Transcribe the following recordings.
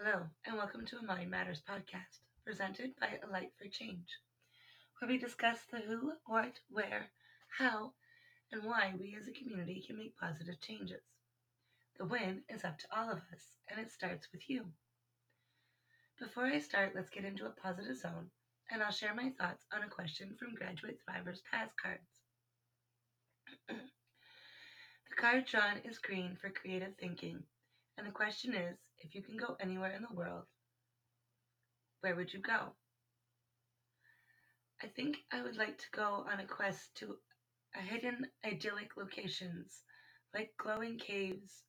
Hello, and welcome to a Mind Matters podcast presented by A Light for Change, where we discuss the who, what, where, how, and why we as a community can make positive changes. The win is up to all of us, and it starts with you. Before I start, let's get into a positive zone, and I'll share my thoughts on a question from Graduate Thrivers PAZ Cards. the card drawn is green for creative thinking, and the question is if you can go anywhere in the world, where would you go? I think I would like to go on a quest to a hidden idyllic locations like glowing caves,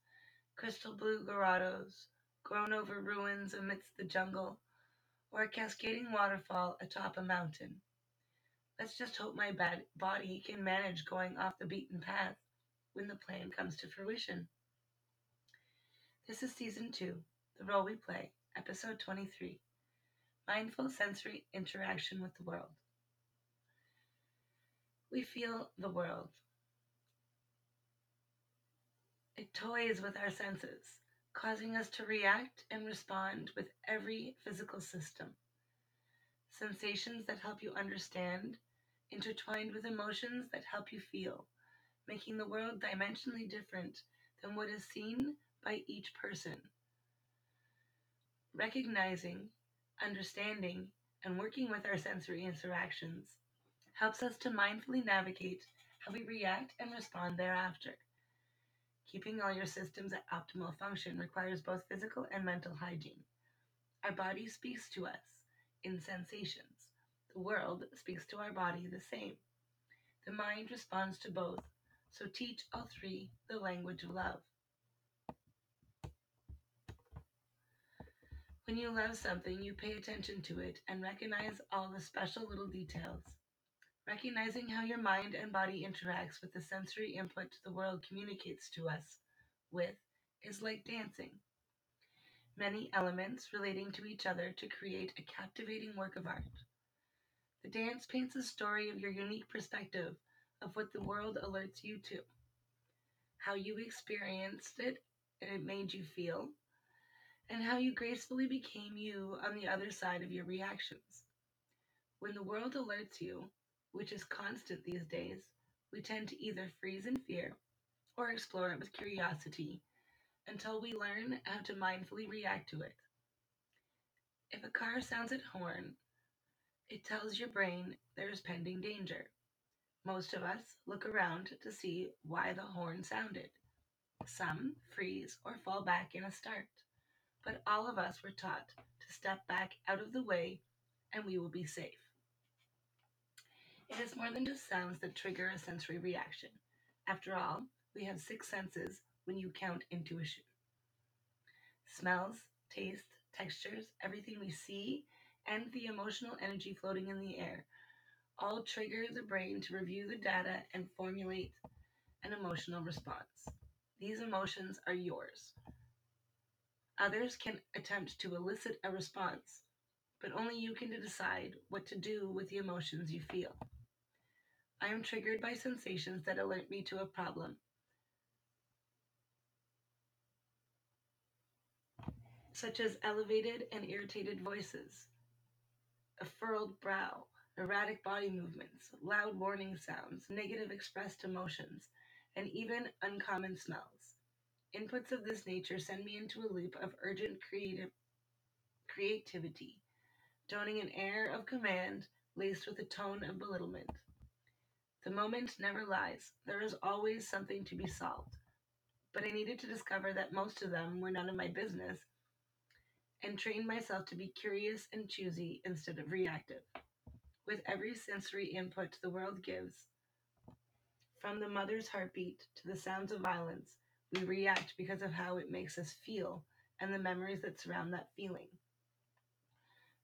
crystal blue grottos, grown over ruins amidst the jungle, or a cascading waterfall atop a mountain. Let's just hope my body can manage going off the beaten path when the plan comes to fruition. This is season two, The Role We Play, episode 23 Mindful Sensory Interaction with the World. We feel the world. It toys with our senses, causing us to react and respond with every physical system. Sensations that help you understand, intertwined with emotions that help you feel, making the world dimensionally different than what is seen by each person. Recognizing, understanding, and working with our sensory interactions helps us to mindfully navigate how we react and respond thereafter. Keeping all your systems at optimal function requires both physical and mental hygiene. Our body speaks to us in sensations. The world speaks to our body the same. The mind responds to both, so teach all three the language of love. When you love something, you pay attention to it and recognize all the special little details. Recognizing how your mind and body interacts with the sensory input the world communicates to us with is like dancing. Many elements relating to each other to create a captivating work of art. The dance paints a story of your unique perspective of what the world alerts you to, how you experienced it and it made you feel, and how you gracefully became you on the other side of your reactions. When the world alerts you, which is constant these days, we tend to either freeze in fear or explore it with curiosity until we learn how to mindfully react to it. If a car sounds its horn, it tells your brain there is pending danger. Most of us look around to see why the horn sounded. Some freeze or fall back in a start but all of us were taught to step back out of the way and we will be safe. It is more than just sounds that trigger a sensory reaction. After all, we have six senses when you count intuition smells, taste, textures, everything we see, and the emotional energy floating in the air all trigger the brain to review the data and formulate an emotional response. These emotions are yours. Others can attempt to elicit a response, but only you can decide what to do with the emotions you feel. I am triggered by sensations that alert me to a problem. Such as elevated and irritated voices, a furrowed brow, erratic body movements, loud warning sounds, negative expressed emotions, and even uncommon smells. Inputs of this nature send me into a loop of urgent creative creativity, donning an air of command laced with a tone of belittlement. The moment never lies. There is always something to be solved. But I needed to discover that most of them were none of my business and train myself to be curious and choosy instead of reactive. With every sensory input the world gives, from the mother's heartbeat to the sounds of violence, we react because of how it makes us feel and the memories that surround that feeling.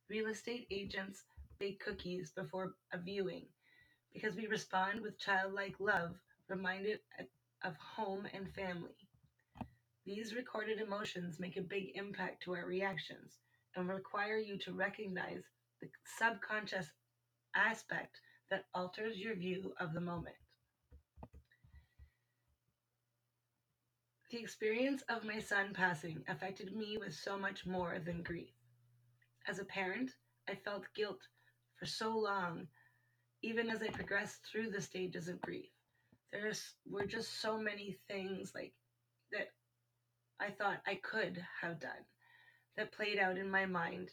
Real estate agents bake cookies before a viewing because we respond with childlike love, reminded of home and family. These recorded emotions make a big impact to our reactions and require you to recognize the subconscious aspect that alters your view of the moment. The experience of my son passing affected me with so much more than grief. As a parent, I felt guilt for so long, even as I progressed through the stages of grief. There were just so many things like that I thought I could have done that played out in my mind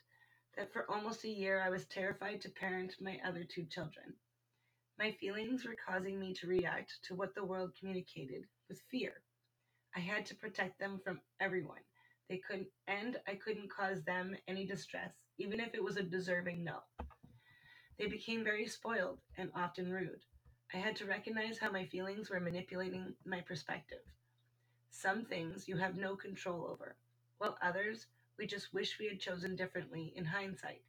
that for almost a year I was terrified to parent my other two children. My feelings were causing me to react to what the world communicated with fear. I had to protect them from everyone. They couldn't, and I couldn't cause them any distress, even if it was a deserving no. They became very spoiled and often rude. I had to recognize how my feelings were manipulating my perspective. Some things you have no control over, while others we just wish we had chosen differently in hindsight.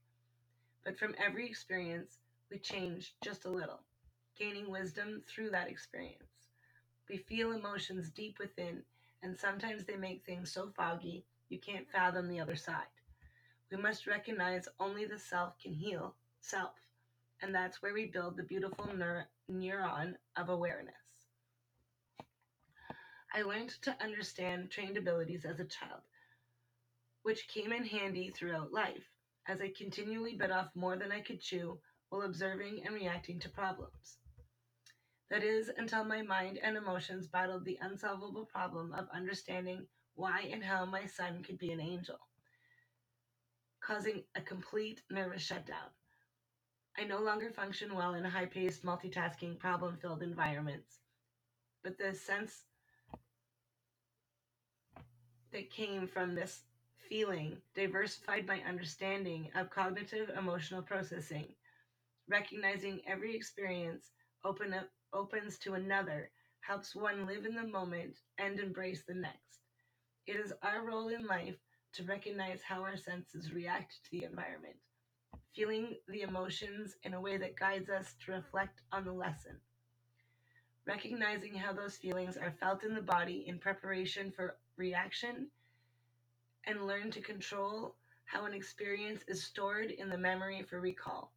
But from every experience, we change just a little, gaining wisdom through that experience. We feel emotions deep within, and sometimes they make things so foggy you can't fathom the other side. We must recognize only the self can heal self, and that's where we build the beautiful neur- neuron of awareness. I learned to understand trained abilities as a child, which came in handy throughout life, as I continually bit off more than I could chew while observing and reacting to problems. That is, until my mind and emotions battled the unsolvable problem of understanding why and how my son could be an angel, causing a complete nervous shutdown. I no longer function well in high paced, multitasking, problem filled environments, but the sense that came from this feeling diversified my understanding of cognitive emotional processing. Recognizing every experience open up, opens to another helps one live in the moment and embrace the next. It is our role in life to recognize how our senses react to the environment, feeling the emotions in a way that guides us to reflect on the lesson. Recognizing how those feelings are felt in the body in preparation for reaction and learn to control how an experience is stored in the memory for recall,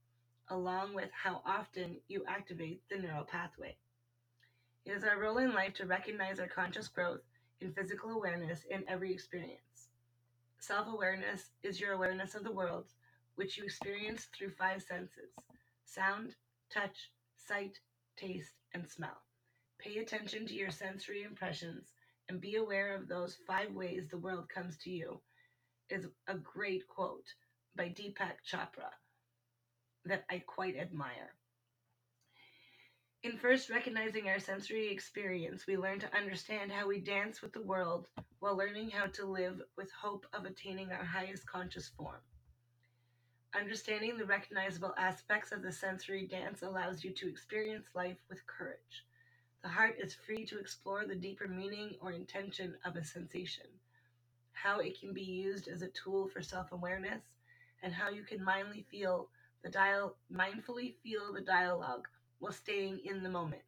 along with how often you activate the neural pathway. It is our role in life to recognize our conscious growth in physical awareness in every experience. Self awareness is your awareness of the world, which you experience through five senses sound, touch, sight, taste, and smell. Pay attention to your sensory impressions and be aware of those five ways the world comes to you is a great quote by Deepak Chopra that I quite admire. In first recognizing our sensory experience, we learn to understand how we dance with the world while learning how to live with hope of attaining our highest conscious form. Understanding the recognizable aspects of the sensory dance allows you to experience life with courage. The heart is free to explore the deeper meaning or intention of a sensation, how it can be used as a tool for self-awareness, and how you can mindfully feel the dial mindfully feel the dialogue while staying in the moment.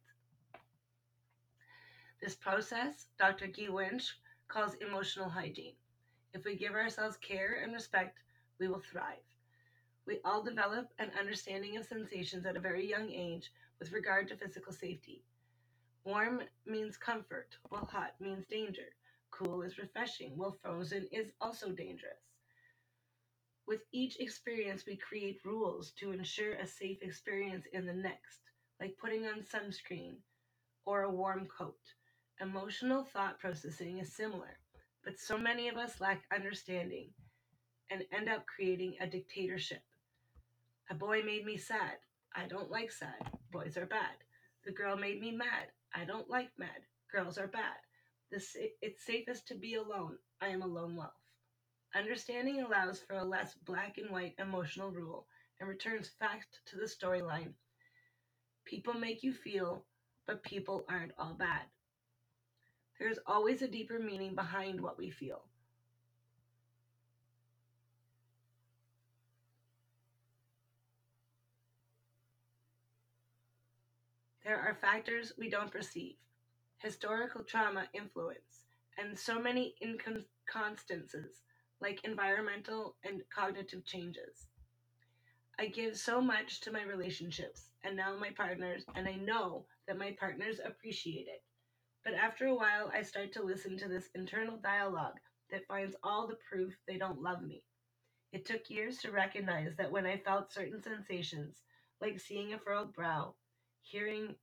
This process, Dr. Guy Winch calls emotional hygiene. If we give ourselves care and respect, we will thrive. We all develop an understanding of sensations at a very young age with regard to physical safety. Warm means comfort, while hot means danger. Cool is refreshing, while frozen is also dangerous. With each experience, we create rules to ensure a safe experience in the next, like putting on sunscreen or a warm coat. Emotional thought processing is similar, but so many of us lack understanding and end up creating a dictatorship. A boy made me sad. I don't like sad. Boys are bad. The girl made me mad. I don't like mad. Girls are bad. This, it's safest to be alone. I am alone lone wolf. Understanding allows for a less black and white emotional rule and returns fact to the storyline. People make you feel, but people aren't all bad. There is always a deeper meaning behind what we feel. There are factors we don't perceive, historical trauma influence, and so many inconstances like environmental and cognitive changes. I give so much to my relationships and now my partners, and I know that my partners appreciate it. But after a while, I start to listen to this internal dialogue that finds all the proof they don't love me. It took years to recognize that when I felt certain sensations, like seeing a furrowed brow, hearing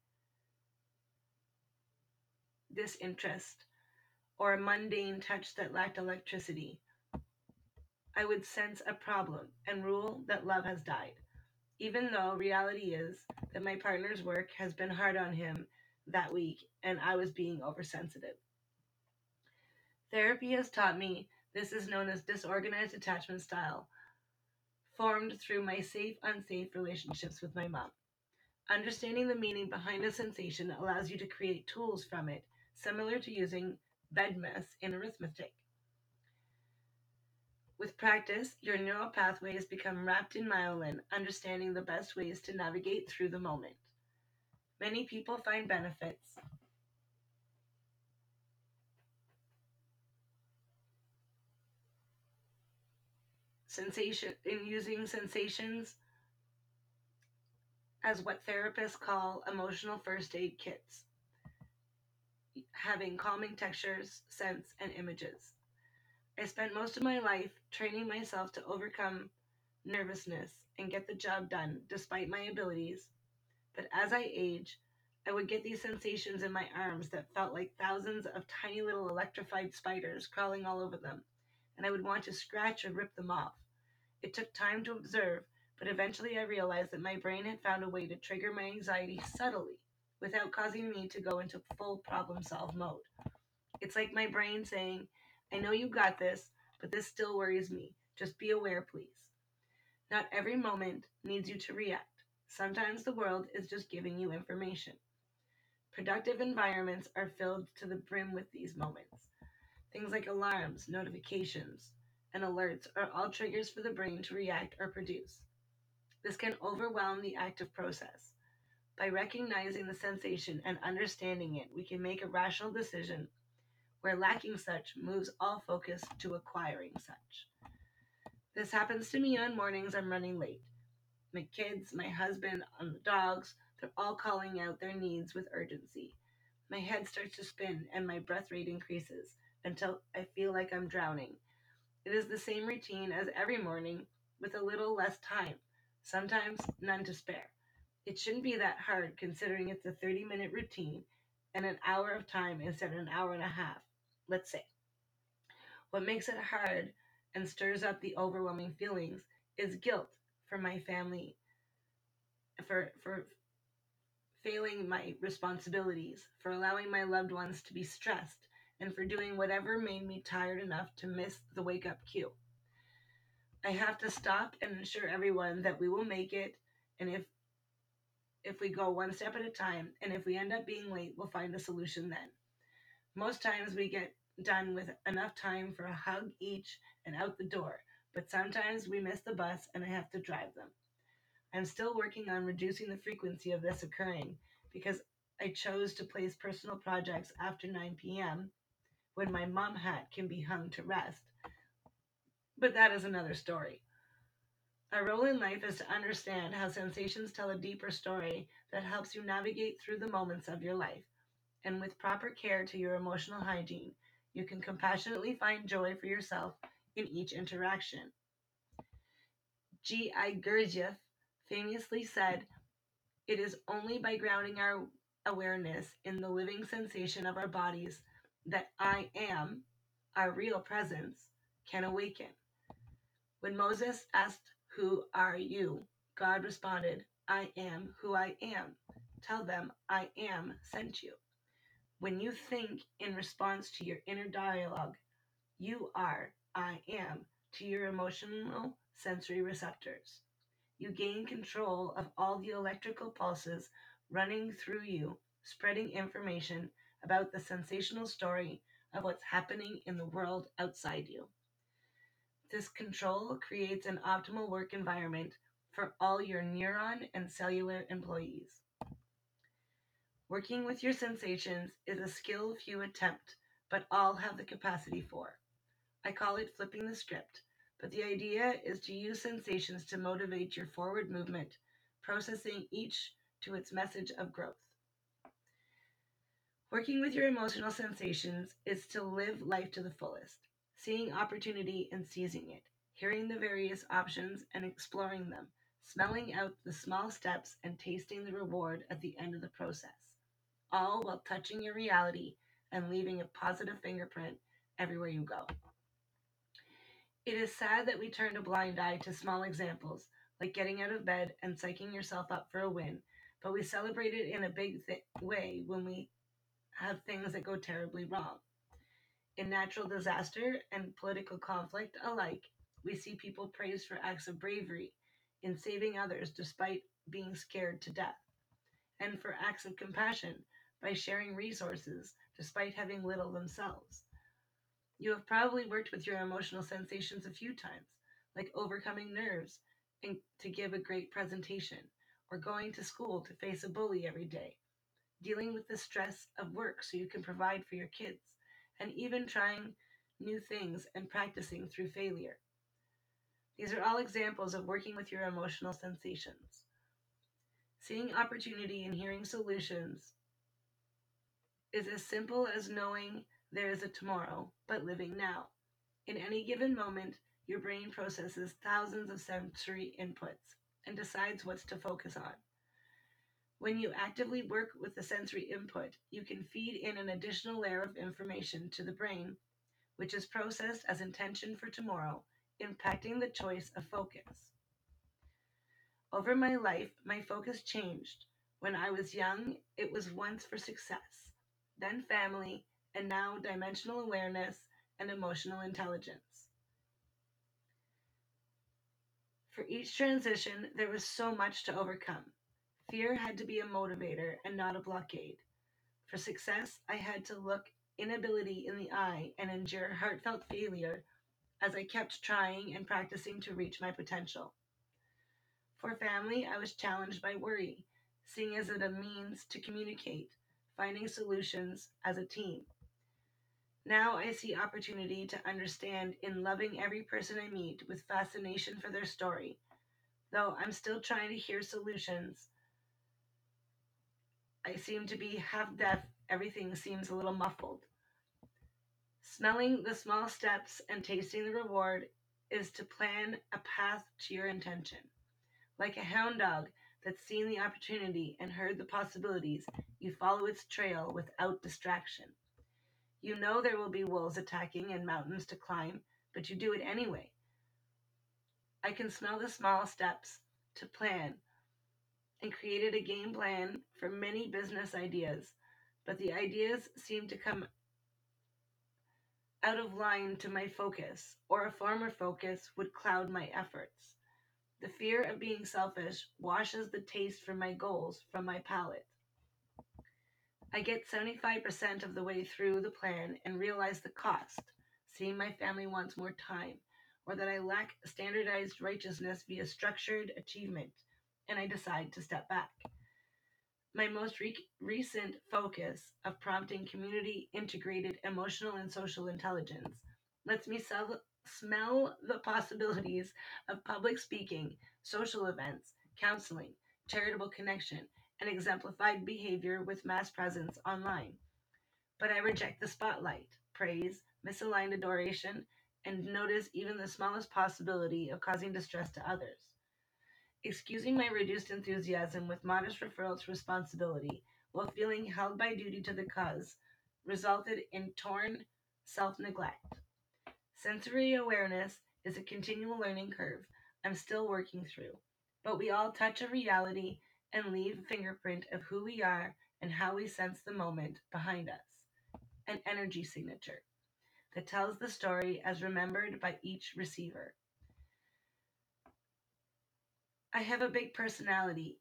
disinterest, or a mundane touch that lacked electricity, I would sense a problem and rule that love has died. Even though reality is that my partner's work has been hard on him that week and I was being oversensitive. Therapy has taught me this is known as disorganized attachment style, formed through my safe unsafe relationships with my mom. Understanding the meaning behind a sensation allows you to create tools from it, similar to using PEMDAS in arithmetic. With practice, your neural pathways become wrapped in myelin, understanding the best ways to navigate through the moment. Many people find benefits sensation in using sensations as what therapists call emotional first aid kits, having calming textures, scents, and images. I spent most of my life training myself to overcome nervousness and get the job done despite my abilities. But as I age, I would get these sensations in my arms that felt like thousands of tiny little electrified spiders crawling all over them, and I would want to scratch or rip them off. It took time to observe, but eventually I realized that my brain had found a way to trigger my anxiety subtly without causing me to go into full problem solve mode. It's like my brain saying, I know you got this, but this still worries me. Just be aware, please. Not every moment needs you to react. Sometimes the world is just giving you information. Productive environments are filled to the brim with these moments. Things like alarms, notifications, and alerts are all triggers for the brain to react or produce. This can overwhelm the active process. By recognizing the sensation and understanding it, we can make a rational decision where lacking such moves all focus to acquiring such. This happens to me on mornings I'm running late. My kids, my husband, and the dogs, they're all calling out their needs with urgency. My head starts to spin and my breath rate increases until I feel like I'm drowning. It is the same routine as every morning with a little less time, sometimes none to spare. It shouldn't be that hard considering it's a 30 minute routine and an hour of time instead of an hour and a half let's say. What makes it hard and stirs up the overwhelming feelings is guilt for my family, for, for failing my responsibilities, for allowing my loved ones to be stressed, and for doing whatever made me tired enough to miss the wake up cue. I have to stop and assure everyone that we will make it, and if if we go one step at a time, and if we end up being late, we'll find a solution then. Most times we get done with enough time for a hug each and out the door, but sometimes we miss the bus and I have to drive them. I'm still working on reducing the frequency of this occurring because I chose to place personal projects after 9 p.m. when my mom hat can be hung to rest. But that is another story. Our role in life is to understand how sensations tell a deeper story that helps you navigate through the moments of your life and with proper care to your emotional hygiene, you can compassionately find joy for yourself in each interaction. G.I. Gurdjieff famously said, It is only by grounding our awareness in the living sensation of our bodies that I am, our real presence, can awaken. When Moses asked, Who are you? God responded, I am who I am. Tell them I am sent you. When you think in response to your inner dialogue, you are, I am, to your emotional sensory receptors. You gain control of all the electrical pulses running through you, spreading information about the sensational story of what's happening in the world outside you. This control creates an optimal work environment for all your neuron and cellular employees. Working with your sensations is a skill few attempt, but all have the capacity for. I call it flipping the script, but the idea is to use sensations to motivate your forward movement, processing each to its message of growth. Working with your emotional sensations is to live life to the fullest, seeing opportunity and seizing it, hearing the various options and exploring them, smelling out the small steps and tasting the reward at the end of the process, all while touching your reality and leaving a positive fingerprint everywhere you go. It is sad that we turn a blind eye to small examples like getting out of bed and psyching yourself up for a win, but we celebrate it in a big th- way when we have things that go terribly wrong. In natural disaster and political conflict alike, we see people praised for acts of bravery in saving others despite being scared to death, and for acts of compassion by sharing resources despite having little themselves. You have probably worked with your emotional sensations a few times, like overcoming nerves and to give a great presentation, or going to school to face a bully every day, dealing with the stress of work so you can provide for your kids, and even trying new things and practicing through failure. These are all examples of working with your emotional sensations. Seeing opportunity and hearing solutions is as simple as knowing there is a tomorrow, but living now. In any given moment, your brain processes thousands of sensory inputs and decides what's to focus on. When you actively work with the sensory input, you can feed in an additional layer of information to the brain, which is processed as intention for tomorrow, impacting the choice of focus. Over my life, my focus changed. When I was young, it was once for success, then family, and now dimensional awareness and emotional intelligence. For each transition, there was so much to overcome. Fear had to be a motivator and not a blockade. For success, I had to look inability in the eye and endure heartfelt failure as I kept trying and practicing to reach my potential. For family, I was challenged by worry, seeing as it a means to communicate, finding solutions as a team. Now I see opportunity to understand in loving every person I meet with fascination for their story. Though I'm still trying to hear solutions, I seem to be half deaf, everything seems a little muffled. Smelling the small steps and tasting the reward is to plan a path to your intention. Like a hound dog that's seen the opportunity and heard the possibilities, you follow its trail without distraction. You know there will be wolves attacking and mountains to climb, but you do it anyway. I can smell the small steps to plan and created a game plan for many business ideas, but the ideas seem to come out of line to my focus, or a former focus would cloud my efforts. The fear of being selfish washes the taste for my goals from my palate. I get 75% of the way through the plan and realize the cost, seeing my family wants more time, or that I lack standardized righteousness via structured achievement, and I decide to step back. My most re- recent focus of prompting community integrated emotional and social intelligence lets me sell, smell the possibilities of public speaking, social events, counseling, charitable connection, and exemplified behavior with mass presence online. But I reject the spotlight, praise, misaligned adoration, and notice even the smallest possibility of causing distress to others. Excusing my reduced enthusiasm with modest referral to responsibility while feeling held by duty to the cause resulted in torn self neglect. Sensory awareness is a continual learning curve I'm still working through, but we all touch a reality and leave a fingerprint of who we are and how we sense the moment behind us, an energy signature that tells the story as remembered by each receiver. I have a big personality.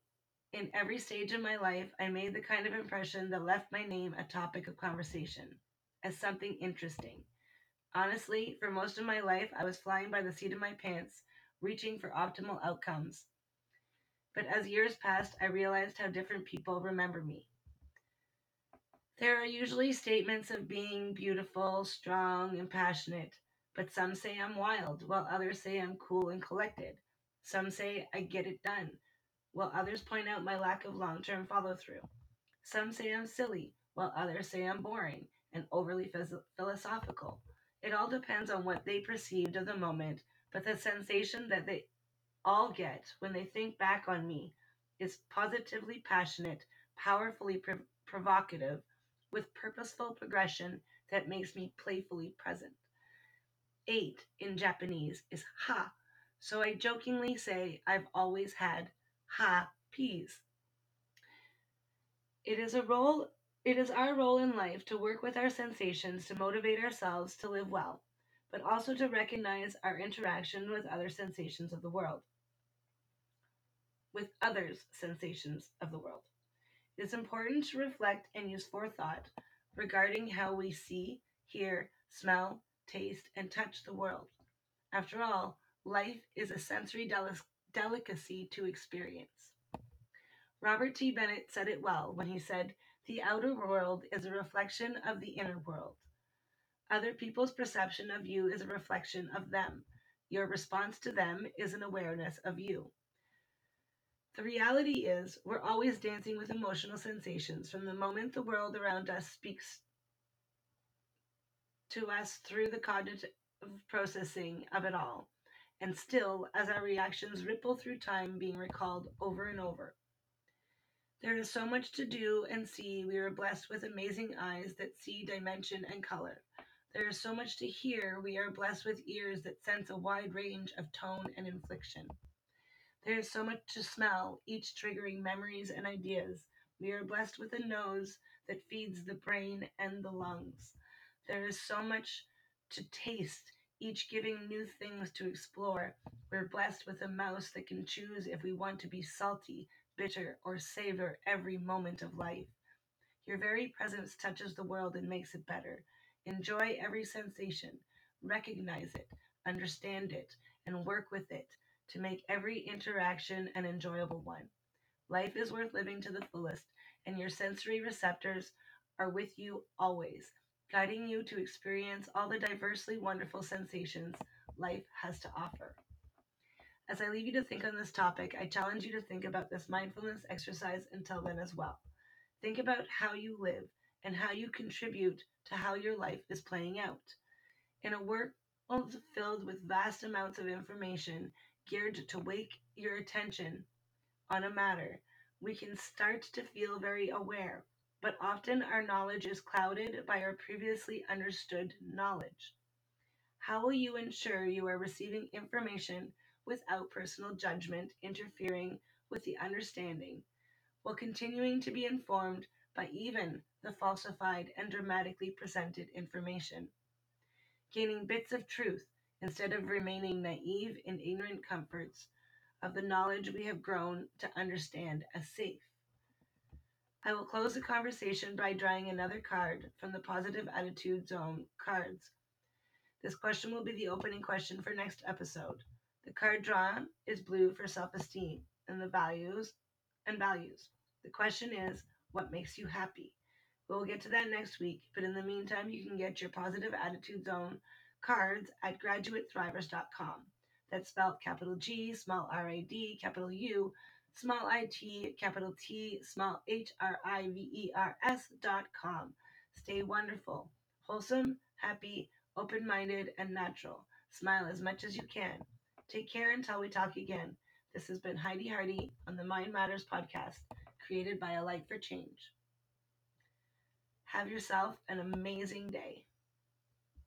In every stage of my life, I made the kind of impression that left my name a topic of conversation, as something interesting. Honestly, for most of my life, I was flying by the seat of my pants, reaching for optimal outcomes. But as years passed, I realized how different people remember me. There are usually statements of being beautiful, strong, and passionate, but some say I'm wild, while others say I'm cool and collected. Some say I get it done, while others point out my lack of long term follow through. Some say I'm silly, while others say I'm boring and overly philosophical. It all depends on what they perceived of the moment, but the sensation that they all get when they think back on me is positively passionate, powerfully prov- provocative, with purposeful progression that makes me playfully present. Eight in Japanese is ha, so I jokingly say I've always had ha peas. It is a role it is our role in life to work with our sensations to motivate ourselves to live well, but also to recognize our interaction with other sensations of the world, with others' sensations of the world. It is important to reflect and use forethought regarding how we see, hear, smell, taste, and touch the world. After all, life is a sensory deli- delicacy to experience. Robert T. Bennett said it well when he said, The outer world is a reflection of the inner world. Other people's perception of you is a reflection of them. Your response to them is an awareness of you. The reality is, we're always dancing with emotional sensations from the moment the world around us speaks to us through the cognitive processing of it all, and still as our reactions ripple through time, being recalled over and over. There is so much to do and see. We are blessed with amazing eyes that see dimension and color. There is so much to hear. We are blessed with ears that sense a wide range of tone and inflection. There is so much to smell, each triggering memories and ideas. We are blessed with a nose that feeds the brain and the lungs. There is so much to taste, each giving new things to explore. We're blessed with a mouth that can choose if we want to be salty, bitter, or savor every moment of life. Your very presence touches the world and makes it better. Enjoy every sensation, recognize it, understand it, and work with it to make every interaction an enjoyable one. Life is worth living to the fullest, and your sensory receptors are with you always, guiding you to experience all the diversely wonderful sensations life has to offer. As I leave you to think on this topic, I challenge you to think about this mindfulness exercise until then as well. Think about how you live and how you contribute to how your life is playing out. In a world filled with vast amounts of information geared to wake your attention on a matter, we can start to feel very aware, but often our knowledge is clouded by our previously understood knowledge. How will you ensure you are receiving information without personal judgment interfering with the understanding, while continuing to be informed by even the falsified and dramatically presented information? Gaining bits of truth instead of remaining naive in ignorant comforts of the knowledge we have grown to understand as safe. I will close the conversation by drawing another card from the Positive Attitude Zone cards. This question will be the opening question for next episode. The card drawn is blue for self-esteem and the values and values. The question is, what makes you happy? We'll get to that next week, but in the meantime, you can get your Positive Attitude Zone cards at graduatethrivers.com. That's spelled capital G, small r a d, capital U, small i t, capital T, small h r i v e r s dot com. Stay wonderful, wholesome, happy, open minded, and natural. Smile as much as you can. Take care until we talk again. This has been Heidi Hardy on the Mind Matters podcast, created by A Light for Change. Have yourself an amazing day.